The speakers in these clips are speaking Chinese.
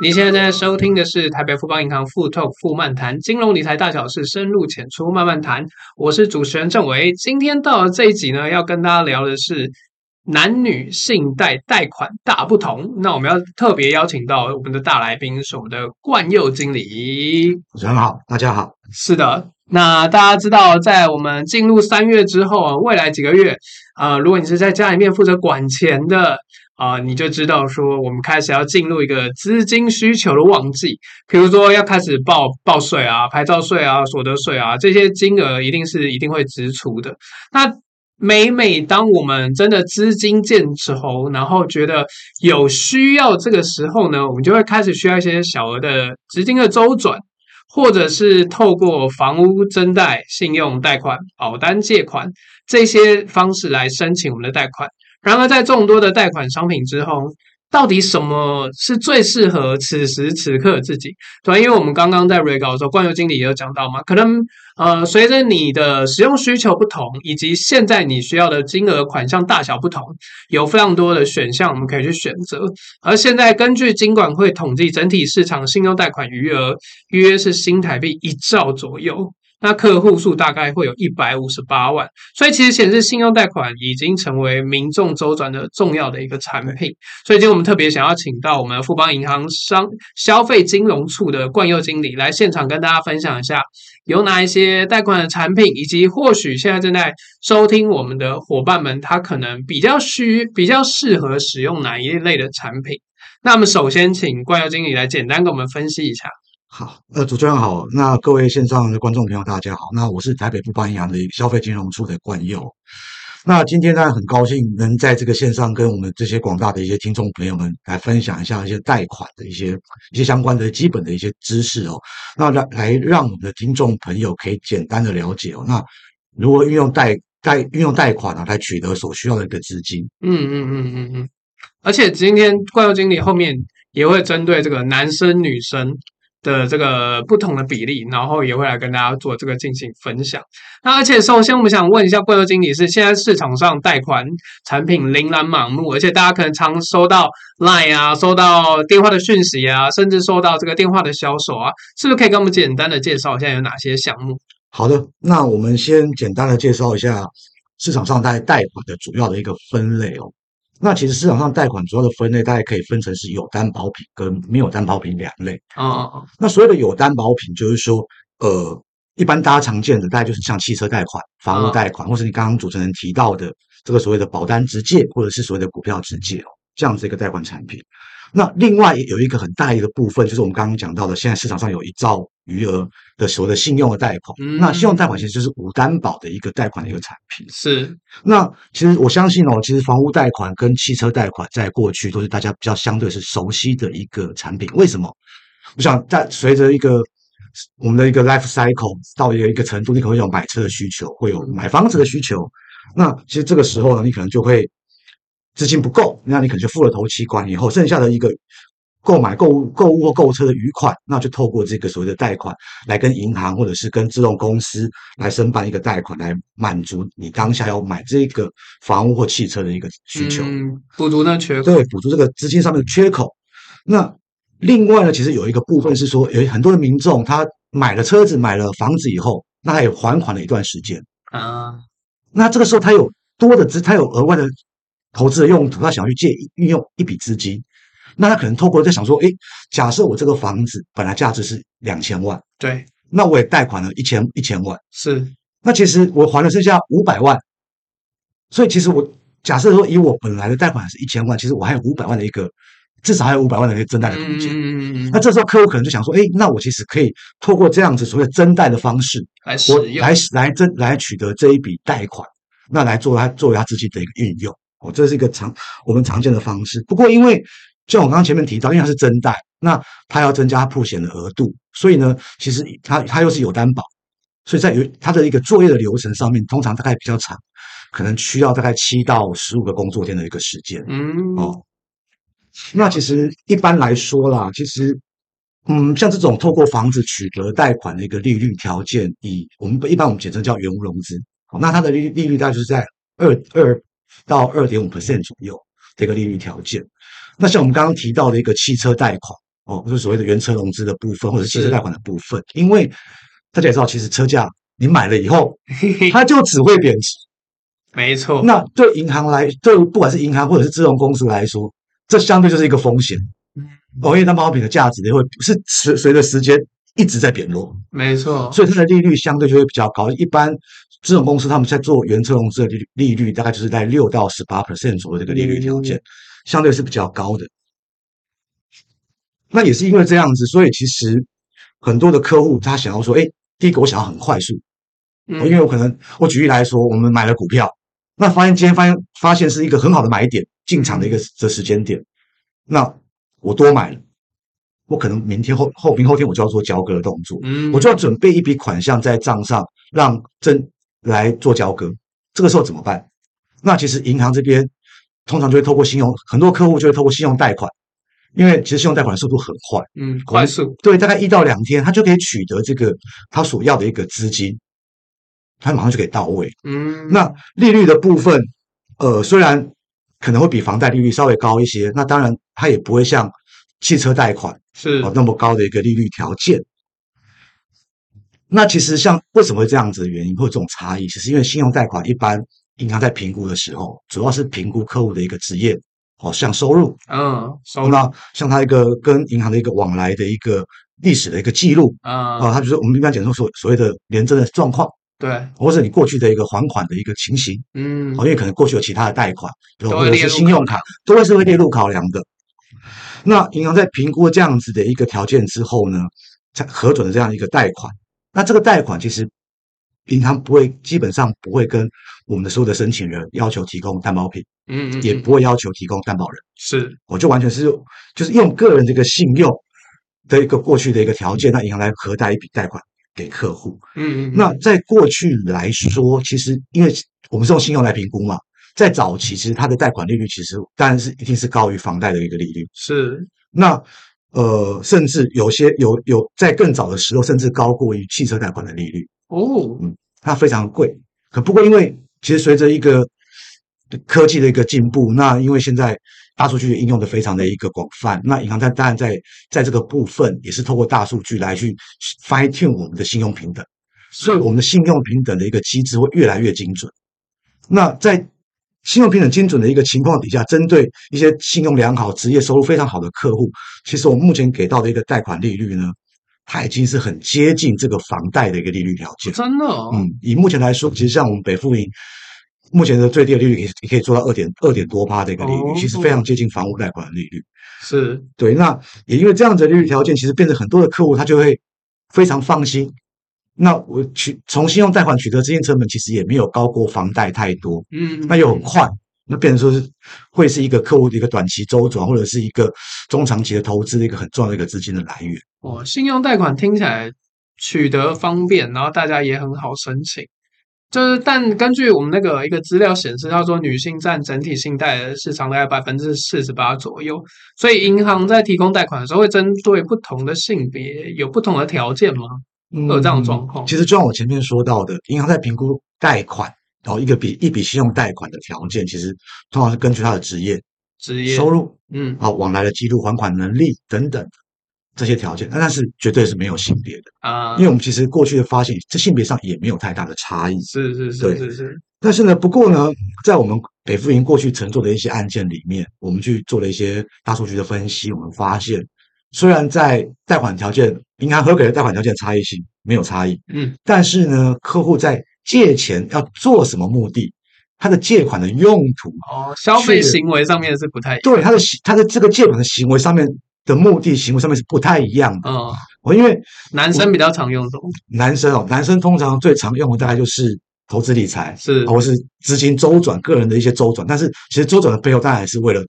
你现在正在收听的是台北富邦银行富 Talk 富漫谈金融理财大小事，深入浅出慢慢谈。我是主持人郑伟，今天到了这一集呢，要跟大家聊的是男女信贷贷款大不同。那我们要特别邀请到我们的大来宾，是我们的冠佑经理。主持人好，大家好。是的，那大家知道，在我们进入三月之后啊，未来几个月，呃，如果你是在家里面负责管钱的。啊，你就知道说，我们开始要进入一个资金需求的旺季，比如说要开始报报税啊、牌照税啊、所得税啊，这些金额一定是一定会支出的。那每每当我们真的资金见稠，然后觉得有需要这个时候呢，我们就会开始需要一些小额的资金的周转，或者是透过房屋增贷、信用贷款、保单借款这些方式来申请我们的贷款。然而，在众多的贷款商品之后，到底什么是最适合此时此刻自己？对，因为我们刚刚在 re 的时候，冠佑经理也有讲到嘛，可能呃，随着你的使用需求不同，以及现在你需要的金额款项大小不同，有非常多的选项我们可以去选择。而现在根据金管会统计，整体市场信用贷款余额约是新台币一兆左右。那客户数大概会有一百五十八万，所以其实显示信用贷款已经成为民众周转的重要的一个产品。所以今天我们特别想要请到我们富邦银行商消费金融处的冠佑经理来现场跟大家分享一下，有哪一些贷款的产品，以及或许现在正在收听我们的伙伴们，他可能比较需、比较适合使用哪一类的产品。那么首先请冠佑经理来简单跟我们分析一下。好，呃，主持人好，那各位线上的观众朋友大家好，那我是台北富邦银行的消费金融处的冠佑，那今天呢很高兴能在这个线上跟我们这些广大的一些听众朋友们来分享一下一些贷款的一些一些相关的基本的一些知识哦，那来来让我们的听众朋友可以简单的了解哦，那如何运用贷贷运用贷款啊来取得所需要的一个资金，嗯嗯嗯嗯嗯，而且今天冠佑经理后面也会针对这个男生女生。的这个不同的比例，然后也会来跟大家做这个进行分享。那而且首先我们想问一下冠佑经理，是现在市场上贷款产品琳琅满目，而且大家可能常收到 Line 啊，收到电话的讯息啊，甚至收到这个电话的销售啊，是不是可以跟我们简单的介绍现在有哪些项目？好的，那我们先简单的介绍一下市场上贷贷款的主要的一个分类哦。那其实市场上贷款主要的分类，大概可以分成是有担保品跟没有担保品两类。哦哦哦。那所谓的有担保品，就是说，呃，一般大家常见的，大概就是像汽车贷款、房屋贷款，或是你刚刚主持人提到的这个所谓的保单直借，或者是所谓的股票直借哦，这样子一个贷款产品。那另外有一个很大一个部分，就是我们刚刚讲到的，现在市场上有一兆余额的所谓的信用的贷款。嗯，那信用贷款其实就是无担保的一个贷款的一个产品。是。那其实我相信哦，其实房屋贷款跟汽车贷款在过去都是大家比较相对是熟悉的一个产品。为什么？我想在随着一个我们的一个 life cycle 到一个一个程度，你可能会有买车的需求，会有买房子的需求。那其实这个时候呢，你可能就会。资金不够，那你可能就付了头期款以后，剩下的一个购买购物、购物或购车的余款，那就透过这个所谓的贷款来跟银行或者是跟自动公司来申办一个贷款，来满足你当下要买这个房屋或汽车的一个需求，嗯，补足那缺口，对，补足这个资金上面的缺口。那另外呢，其实有一个部分是说，有很多的民众他买了车子、买了房子以后，那他有还款了一段时间啊，那这个时候他有多的资，他有额外的。投资的用途，他想要去借运用一笔资金，那他可能透过在想说，诶，假设我这个房子本来价值是两千万，对，那我也贷款了一千一千万，是，那其实我还了剩下五百万，所以其实我假设说以我本来的贷款是一千万，其实我还有五百万的一个，至少还有五百万的一个增贷的空间。嗯，那这时候客户可能就想说，诶，那我其实可以透过这样子所谓的增贷的方式来使用，来来增来取得这一笔贷款，那来做他作为他自己的一个运用。哦，这是一个常我们常见的方式。不过，因为像我刚刚前面提到，因为它是增贷，那它要增加破险的额度，所以呢，其实它它又是有担保，所以在有它的一个作业的流程上面，通常大概比较长，可能需要大概七到十五个工作天的一个时间。嗯，哦，那其实一般来说啦，其实嗯，像这种透过房子取得贷款的一个利率条件，以我们一般我们简称叫原屋融资，好，那它的利利率大概就是在。二二到二点五 percent 左右的一个利率条件。那像我们刚刚提到的一个汽车贷款哦，就是所谓的原车融资的部分，或者是汽车贷款的部分，因为大家也知道，其实车价你买了以后，它就只会贬值。没错。那对银行来，对不管是银行或者是金融公司来说，这相对就是一个风险。嗯，哦，因为担保品的价值也会是随随着时间一直在贬落。没错。所以它的利率相对就会比较高。一般这种公司他们在做原车融资的利利率大概就是在六到十八 percent 左右的这个利率条件。嗯相对是比较高的，那也是因为这样子，所以其实很多的客户他想要说，哎，第一个我想要很快速，嗯，因为我可能我举例来说，我们买了股票，那发现今天发现发现是一个很好的买点，进场的一个的时间点，那我多买了，我可能明天后后明后天我就要做交割的动作，嗯，我就要准备一笔款项在账上让真来做交割，这个时候怎么办？那其实银行这边。通常就会透过信用，很多客户就会透过信用贷款，因为其实信用贷款的速度很快，嗯，快速，对，大概一到两天，他就可以取得这个他所要的一个资金，他马上就可以到位，嗯，那利率的部分，呃，虽然可能会比房贷利率稍微高一些，那当然它也不会像汽车贷款是哦那么高的一个利率条件。那其实像为什么会这样子的原因，会有这种差异，其实因为信用贷款一般。银行在评估的时候，主要是评估客户的一个职业，哦，像收入，嗯，收入，那像他一个跟银行的一个往来的一个历史的一个记录，啊、嗯，啊，他就是我们一般讲说所所谓的廉政的状况，对，或者你过去的一个还款的一个情形，嗯，因为可能过去有其他的贷款，比如或者是信用卡，都会是会列入考量的。那银行在评估这样子的一个条件之后呢，才核准了这样一个贷款。那这个贷款其实。银行不会，基本上不会跟我们的所有的申请人要求提供担保品，嗯，嗯，嗯，也不会要求提供担保人，是，我就完全是就是用个人这个信用的一个过去的一个条件，那银行来核贷一笔贷款给客户，嗯，嗯嗯。那在过去来说，其实因为我们是用信用来评估嘛，在早期其实它的贷款利率其实当然是一定是高于房贷的一个利率，是。那呃，甚至有些有有在更早的时候，甚至高过于汽车贷款的利率。哦，嗯，它非常贵，可不过因为其实随着一个科技的一个进步，那因为现在大数据应用的非常的一个广泛，那银行在当然在在这个部分也是透过大数据来去 fine tune 我们的信用平等，所以我们的信用平等的一个机制会越来越精准。那在信用评等精准的一个情况底下，针对一些信用良好、职业收入非常好的客户，其实我们目前给到的一个贷款利率呢，它已经是很接近这个房贷的一个利率条件，真的哦。嗯，以目前来说，其实像我们北富银目前的最低的利率也也可以做到二点二点多趴的一个利率，哦，其实非常接近房屋贷款的利率。是对，那也因为这样子的利率条件，其实变成很多的客户他就会非常放心。那我取从信用贷款取得资金成本，其实也没有高过房贷太多，嗯，那又很快。那变成说是会是一个客户的一个短期周转，或者是一个中长期的投资的一个很重要的一个资金的来源。哦，信用贷款听起来取得方便，然后大家也很好申请。就是，但根据我们那个一个资料显示，他说女性占整体信贷的市场大概百分之四十八左右，所以银行在提供贷款的时候会针对不同的性别有不同的条件吗？嗯，会有这样的状况？其实就像我前面说到的，银行在评估贷款。然后一个笔一笔信用贷款的条件，其实通常是根据他的职业、职业收入，嗯，好往来的记录、还款能力等等这些条件，那但是绝对是没有性别的啊，因为我们其实过去的发现，这性别上也没有太大的差异，是是是是是。但是呢，不过呢，在我们北富银过去曾做的一些案件里面，我们去做了一些大数据的分析，我们发现，虽然在贷款条件，银行核给的贷款条件差异性没有差异，嗯，但是呢，客户在借钱要做什么目的？他的借款的用途哦，消费行为上面是不太一样。对他的他的这个借款的行为上面的目的行为上面是不太一样的。哦，我因为男生比较常用什么？男生哦，男生通常最常用的大概就是投资理财，是或是资金周转，个人的一些周转。但是其实周转的背后，当然还是为了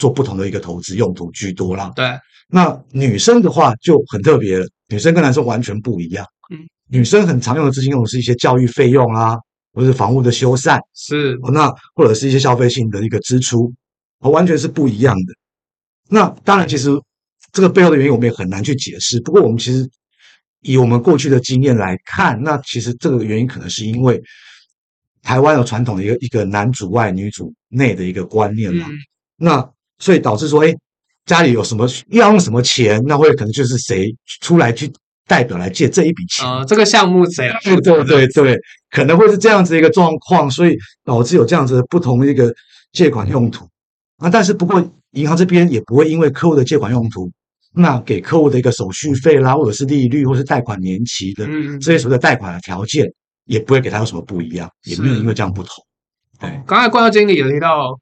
做不同的一个投资用途居多啦。对，那女生的话就很特别了，女生跟男生完全不一样。嗯。女生很常用的资金用的是一些教育费用啦，或者是房屋的修缮，是那或者是一些消费性的一个支出，完全是不一样的。那当然，其实这个背后的原因我们也很难去解释。不过，我们其实以我们过去的经验来看，那其实这个原因可能是因为台湾有传统的一个一个男主外女主内的一个观念嘛。嗯、那所以导致说，哎，家里有什么要用什么钱，那会可能就是谁出来去代表来借这一笔钱啊、呃？这个项目谁对对对，可能会是这样子一个状况，所以导致有这样子的不同的一个借款用途啊。但是不过银行这边也不会因为客户的借款用途，那给客户的一个手续费啦，或者是利率，或是贷款年期的这些所谓的贷款的条件。也不会给他有什么不一样，也没有因为这样不同。对，刚才冠耀经理有提到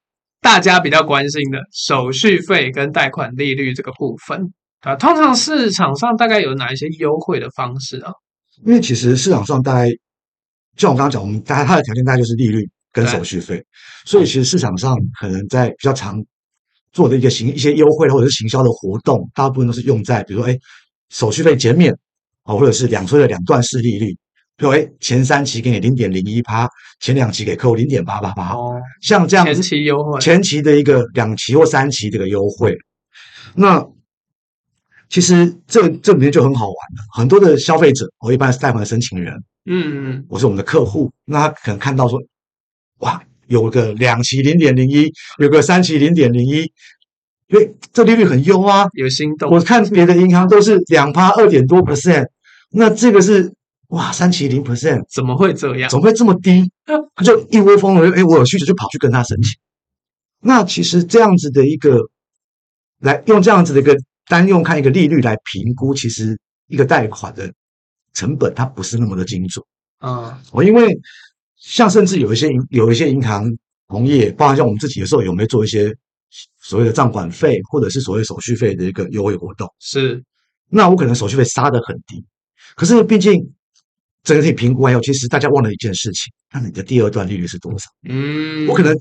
大家比较关心的手续费跟贷款利率这个部分啊，通常市场上大概有哪一些优惠的方式啊？因为其实市场上大概，就像我刚刚讲，我们大概它的条件大概就是利率跟手续费，所以其实市场上可能在比较常做的一个行一些优惠或者是行销的活动，大部分都是用在比如说哎手续费减免啊，或者是两岁的两段式利率。对，哎，前三期给你零点零一趴，前两期给客户零点八八八，哦，像这样前期优惠，前期的一个两期或三期这个优惠，那其实这这里面就很好玩了。很多的消费者，我一般是贷款的申请人，嗯嗯，我是我们的客户，那他可能看到说，哇，有个两期零点零一，有个三期零点零一，因为这利率很优啊，有心动。我看别的银行都是两趴二点多 percent，那这个是。哇，三期零 percent 怎么会这样？怎么会这么低？他就一窝蜂的，哎，我有需求就跑去跟他申请。那其实这样子的一个，来用这样子的一个单用看一个利率来评估，其实一个贷款的成本它不是那么的精准。啊，我因为像甚至有一些银有一些银行同业，包括像我们自己的时候，有没有做一些所谓的账管费或者是所谓手续费的一个优惠活动？是，那我可能手续费杀得很低，可是毕竟。整体评估完以后，其实大家忘了一件事情，那你的第二段利率是多少？嗯，我可能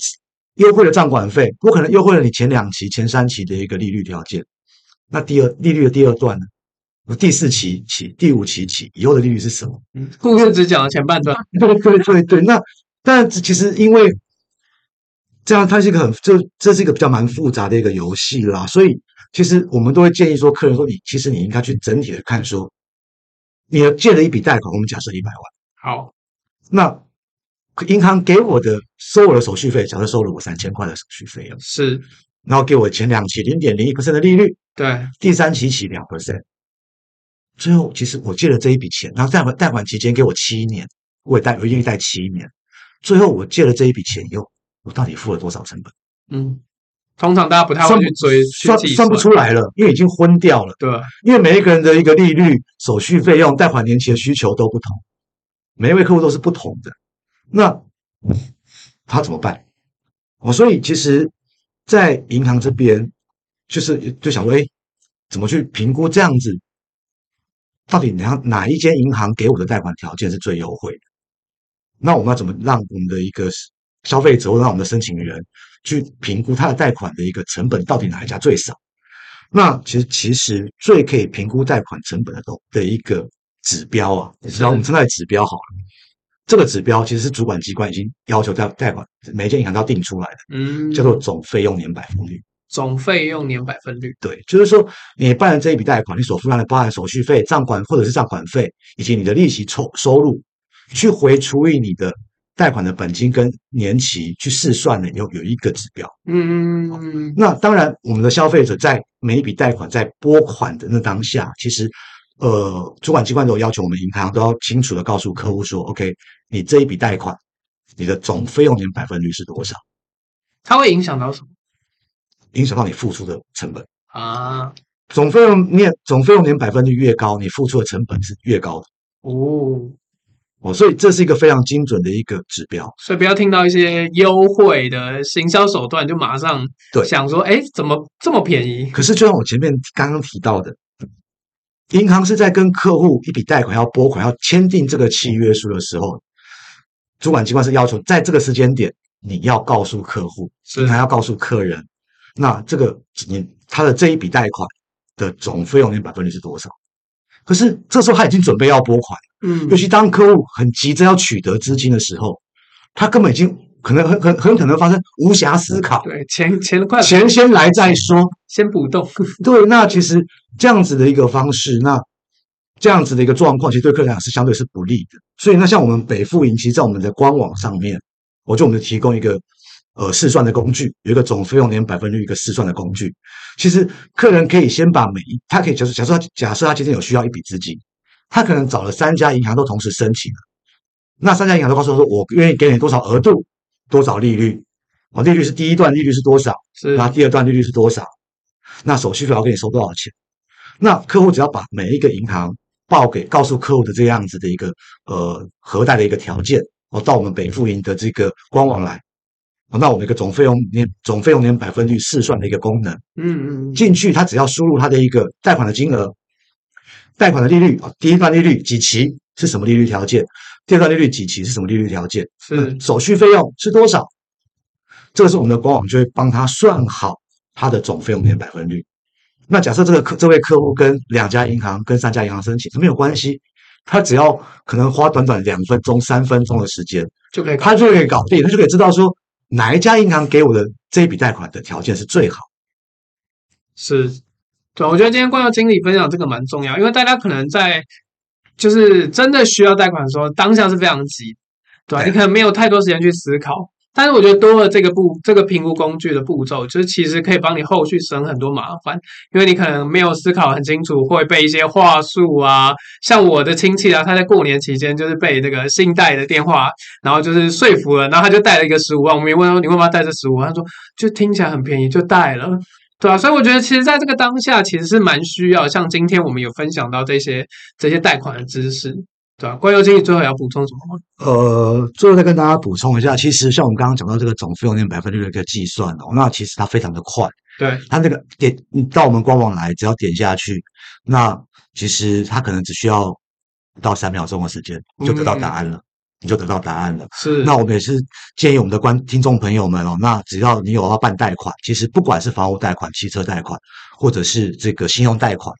优惠了账管费，我可能优惠了你前两期、前三期的一个利率条件。那第二利率的第二段呢？我第四期起、第五期起以后的利率是什么？嗯，顾客只讲了前半段。对对对对，那但其实因为这样，它是一个很这这是一个比较蛮复杂的一个游戏啦，所以其实我们都会建议说，客人说你其实你应该去整体的看说。你借了一笔贷款，我们假设一百万。好，那银行给我的收我的手续费，假设收了我三千块的手续费了，是，然后给我前两期零点零一 percent 的利率，对，第三期起两 percent，最后其实我借了这一笔钱，然后贷款贷款期间给我七年，我也贷我愿意贷七年，最后我借了这一笔钱以后，我到底付了多少成本？嗯。通常大家不太会去追，算算，算不出来了，因为已经昏掉了。对，因为每一个人的一个利率、手续费用、贷款年期的需求都不同，每一位客户都是不同的。那他怎么办？哦，所以其实，在银行这边，就是就想说，哎，怎么去评估这样子？到底哪哪一间银行给我的贷款条件是最优惠的？那我们要怎么让我们的一个消费者或让我们的申请人？去评估它的贷款的一个成本到底哪一家最少？那其实其实最可以评估贷款成本的都的一个指标啊，你知道我们称它为指标好了。这个指标其实是主管机关已经要求贷贷款每一间银行都要定出来的，嗯，叫做总费用年百分率。总费用年百分率，对，就是说你办了这一笔贷款，你所负担的包含手续费、账款或者是账款费以及你的利息收收入，去回除以你的。贷款的本金跟年期去试算呢，有有一个指标。嗯嗯嗯。那当然，我们的消费者在每一笔贷款在拨款的那当下，其实呃，主管机关都有要求，我们银行都要清楚的告诉客户说：“OK，你这一笔贷款，你的总费用年百分率是多少？”它会影响到什么？影响到你付出的成本啊。总费用年总费用年百分率越高，你付出的成本是越高的。哦。哦，所以这是一个非常精准的一个指标。所以不要听到一些优惠的行销手段，就马上对想说，哎，怎么这么便宜？可是就像我前面刚刚提到的，银行是在跟客户一笔贷款要拨款、要签订这个契约书的时候，主管机关是要求在这个时间点，你要告诉客户，银行要告诉客人，那这个你他的这一笔贷款的总费用年百分率是多少？可是这时候他已经准备要拨款，嗯，尤其当客户很急着要取得资金的时候，他根本已经可能很很很可能发生无暇思考，对，钱钱快，钱先来再说，先不动。对，那其实这样子的一个方式，那这样子的一个状况，其实对客人来讲是相对是不利的。所以那像我们北富银，其实在我们的官网上面，我就我们提供一个呃试算的工具，有一个总费用年百分率一个试算的工具。其实客人可以先把每一，他可以假设假设他假设他今天有需要一笔资金，他可能找了三家银行都同时申请了，那三家银行都告诉他说，我愿意给你多少额度，多少利率，哦，利率是第一段利率是多少，是，那第二段利率是多少，那手续费要给你收多少钱？那客户只要把每一个银行报给告诉客户的这样子的一个呃核贷的一个条件，哦，到我们北富银的这个官网来，哦，那我们一个总费用年总费用年百分率试算的一个功能，嗯嗯，进去他只要输入他的一个贷款的金额，贷款的利率啊，第一段利率几期是什么利率条件，第二段利率几期是什么利率条件，是手续费用是多少，这个是我们的官网就会帮他算好他的总费用年百分率。那假设这个客这位客户跟两家银行、跟三家银行申请，没有关系，他只要可能花短短两分钟、三分钟的时间，就可以，他就可以搞定，他就可以知道说哪一家银行给我的这一笔贷款的条件是最好。是，对，我觉得今天冠佑经理分享这个蛮重要，因为大家可能在就是真的需要贷款的时候，当下是非常急，对吧？你可能没有太多时间去思考。但是我觉得多了这个步，这个评估工具的步骤，就是其实可以帮你后续省很多麻烦，因为你可能没有思考很清楚，会被一些话术啊，像我的亲戚啊，他在过年期间就是被这个信贷的电话，然后就是说服了，然后他就贷了一个十五万，我们问说你为什么要贷这十五万？他说就听起来很便宜，就贷了，对啊，所以我觉得其实在这个当下，其实是蛮需要，像今天我们有分享到这些这些贷款的知识。对啊，关佑经理最后要补充什么吗？呃，最后再跟大家补充一下，其实像我们刚刚讲到这个总费用年百分率的一个计算哦，那其实它非常的快。对，它那个点，你到我们官网来，只要点下去，那其实它可能只需要不到三秒钟的时间，就得到答案了，嗯、你就得到答案了。是，那我们也是建议我们的观听众朋友们哦，那只要你有要办贷款，其实不管是房屋贷款、汽车贷款，或者是这个信用贷款。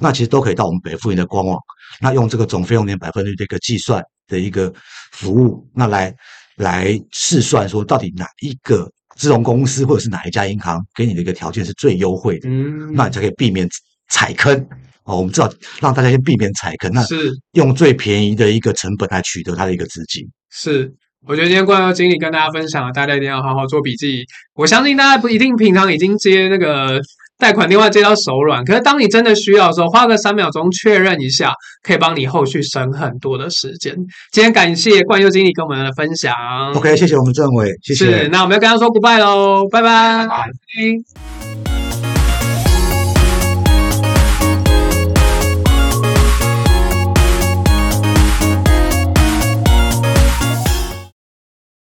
那其实都可以到我们北富银的官网，那用这个总费用年百分率的一个计算的一个服务，那来来试算说到底哪一个金融公司或者是哪一家银行给你的一个条件是最优惠的，嗯，那你才可以避免踩坑哦。我们至少让大家先避免踩坑，那是用最便宜的一个成本来取得它的一个资金。是，我觉得今天冠佑经理跟大家分享了，大家一定要好好做笔记。我相信大家不一定平常已经接那个。贷款电话接到手软，可是当你真的需要的时候，花个三秒钟确认一下，可以帮你后续省很多的时间。今天感谢冠佑经理跟我们的分享。OK，谢谢我们政委，谢谢。是，那我们要跟他说 goodbye 喽，拜拜。拜。